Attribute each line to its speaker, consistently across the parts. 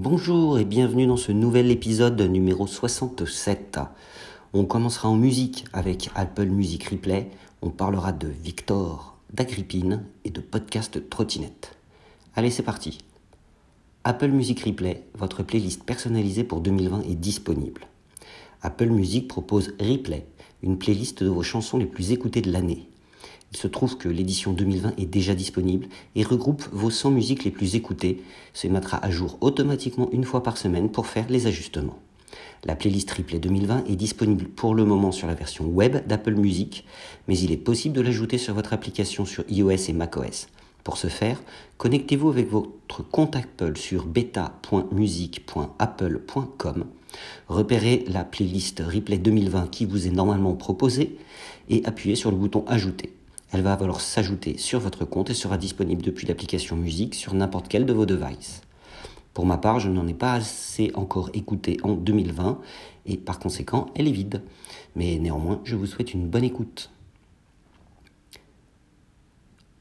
Speaker 1: Bonjour et bienvenue dans ce nouvel épisode numéro 67. On commencera en musique avec Apple Music Replay. On parlera de Victor, d'Agrippine et de podcast Trottinette. Allez, c'est parti. Apple Music Replay, votre playlist personnalisée pour 2020 est disponible. Apple Music propose Replay, une playlist de vos chansons les plus écoutées de l'année. Il se trouve que l'édition 2020 est déjà disponible et regroupe vos 100 musiques les plus écoutées, se mettra à jour automatiquement une fois par semaine pour faire les ajustements. La playlist Replay 2020 est disponible pour le moment sur la version web d'Apple Music, mais il est possible de l'ajouter sur votre application sur iOS et macOS. Pour ce faire, connectez-vous avec votre compte Apple sur beta.music.apple.com, repérez la playlist Replay 2020 qui vous est normalement proposée et appuyez sur le bouton Ajouter. Elle va alors s'ajouter sur votre compte et sera disponible depuis l'application musique sur n'importe quel de vos devices. Pour ma part, je n'en ai pas assez encore écouté en 2020 et par conséquent, elle est vide. Mais néanmoins, je vous souhaite une bonne écoute.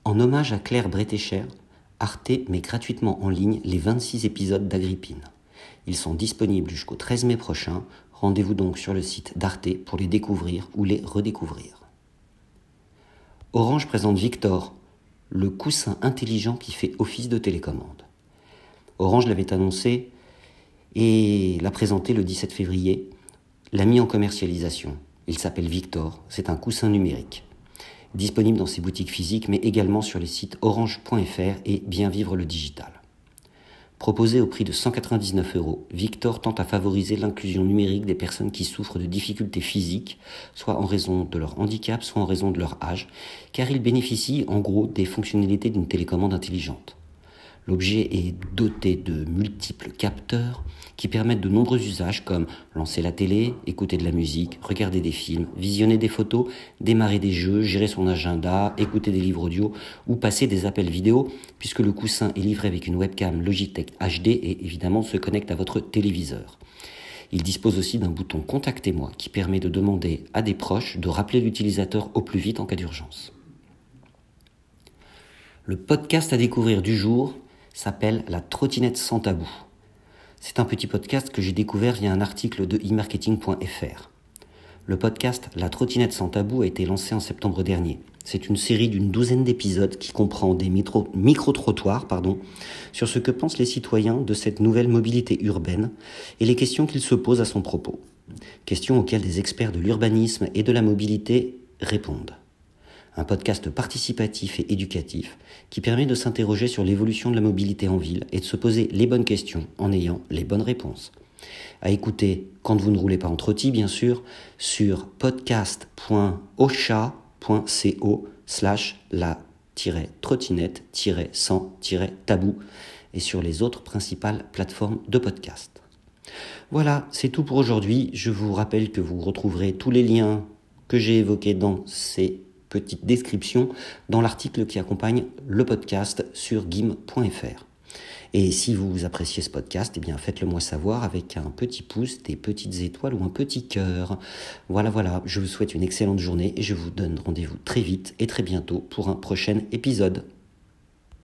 Speaker 1: En hommage à Claire Bretécher, Arte met gratuitement en ligne les 26 épisodes d'Agrippine. Ils sont disponibles jusqu'au 13 mai prochain. Rendez-vous donc sur le site d'Arte pour les découvrir ou les redécouvrir. Orange présente Victor, le coussin intelligent qui fait office de télécommande. Orange l'avait annoncé et l'a présenté le 17 février, l'a mis en commercialisation. Il s'appelle Victor, c'est un coussin numérique. Disponible dans ses boutiques physiques mais également sur les sites orange.fr et Bien Vivre le Digital. Proposé au prix de 199 euros, Victor tente à favoriser l'inclusion numérique des personnes qui souffrent de difficultés physiques, soit en raison de leur handicap, soit en raison de leur âge, car il bénéficie en gros des fonctionnalités d'une télécommande intelligente. L'objet est doté de multiples capteurs qui permettent de nombreux usages comme lancer la télé, écouter de la musique, regarder des films, visionner des photos, démarrer des jeux, gérer son agenda, écouter des livres audio ou passer des appels vidéo puisque le coussin est livré avec une webcam Logitech HD et évidemment se connecte à votre téléviseur. Il dispose aussi d'un bouton Contactez-moi qui permet de demander à des proches de rappeler l'utilisateur au plus vite en cas d'urgence. Le podcast à découvrir du jour s'appelle La trottinette sans tabou. C'est un petit podcast que j'ai découvert via un article de e-marketing.fr. Le podcast La trottinette sans tabou a été lancé en septembre dernier. C'est une série d'une douzaine d'épisodes qui comprend des micro-trottoirs sur ce que pensent les citoyens de cette nouvelle mobilité urbaine et les questions qu'ils se posent à son propos. Questions auxquelles des experts de l'urbanisme et de la mobilité répondent un podcast participatif et éducatif qui permet de s'interroger sur l'évolution de la mobilité en ville et de se poser les bonnes questions en ayant les bonnes réponses. À écouter quand vous ne roulez pas en trottis, bien sûr, sur podcast.ocha.co slash la-trottinette-sans-tabou et sur les autres principales plateformes de podcast. Voilà, c'est tout pour aujourd'hui. Je vous rappelle que vous retrouverez tous les liens que j'ai évoqués dans ces petite description dans l'article qui accompagne le podcast sur gim.fr. Et si vous appréciez ce podcast, eh bien faites-le moi savoir avec un petit pouce, des petites étoiles ou un petit cœur. Voilà, voilà, je vous souhaite une excellente journée et je vous donne rendez-vous très vite et très bientôt pour un prochain épisode.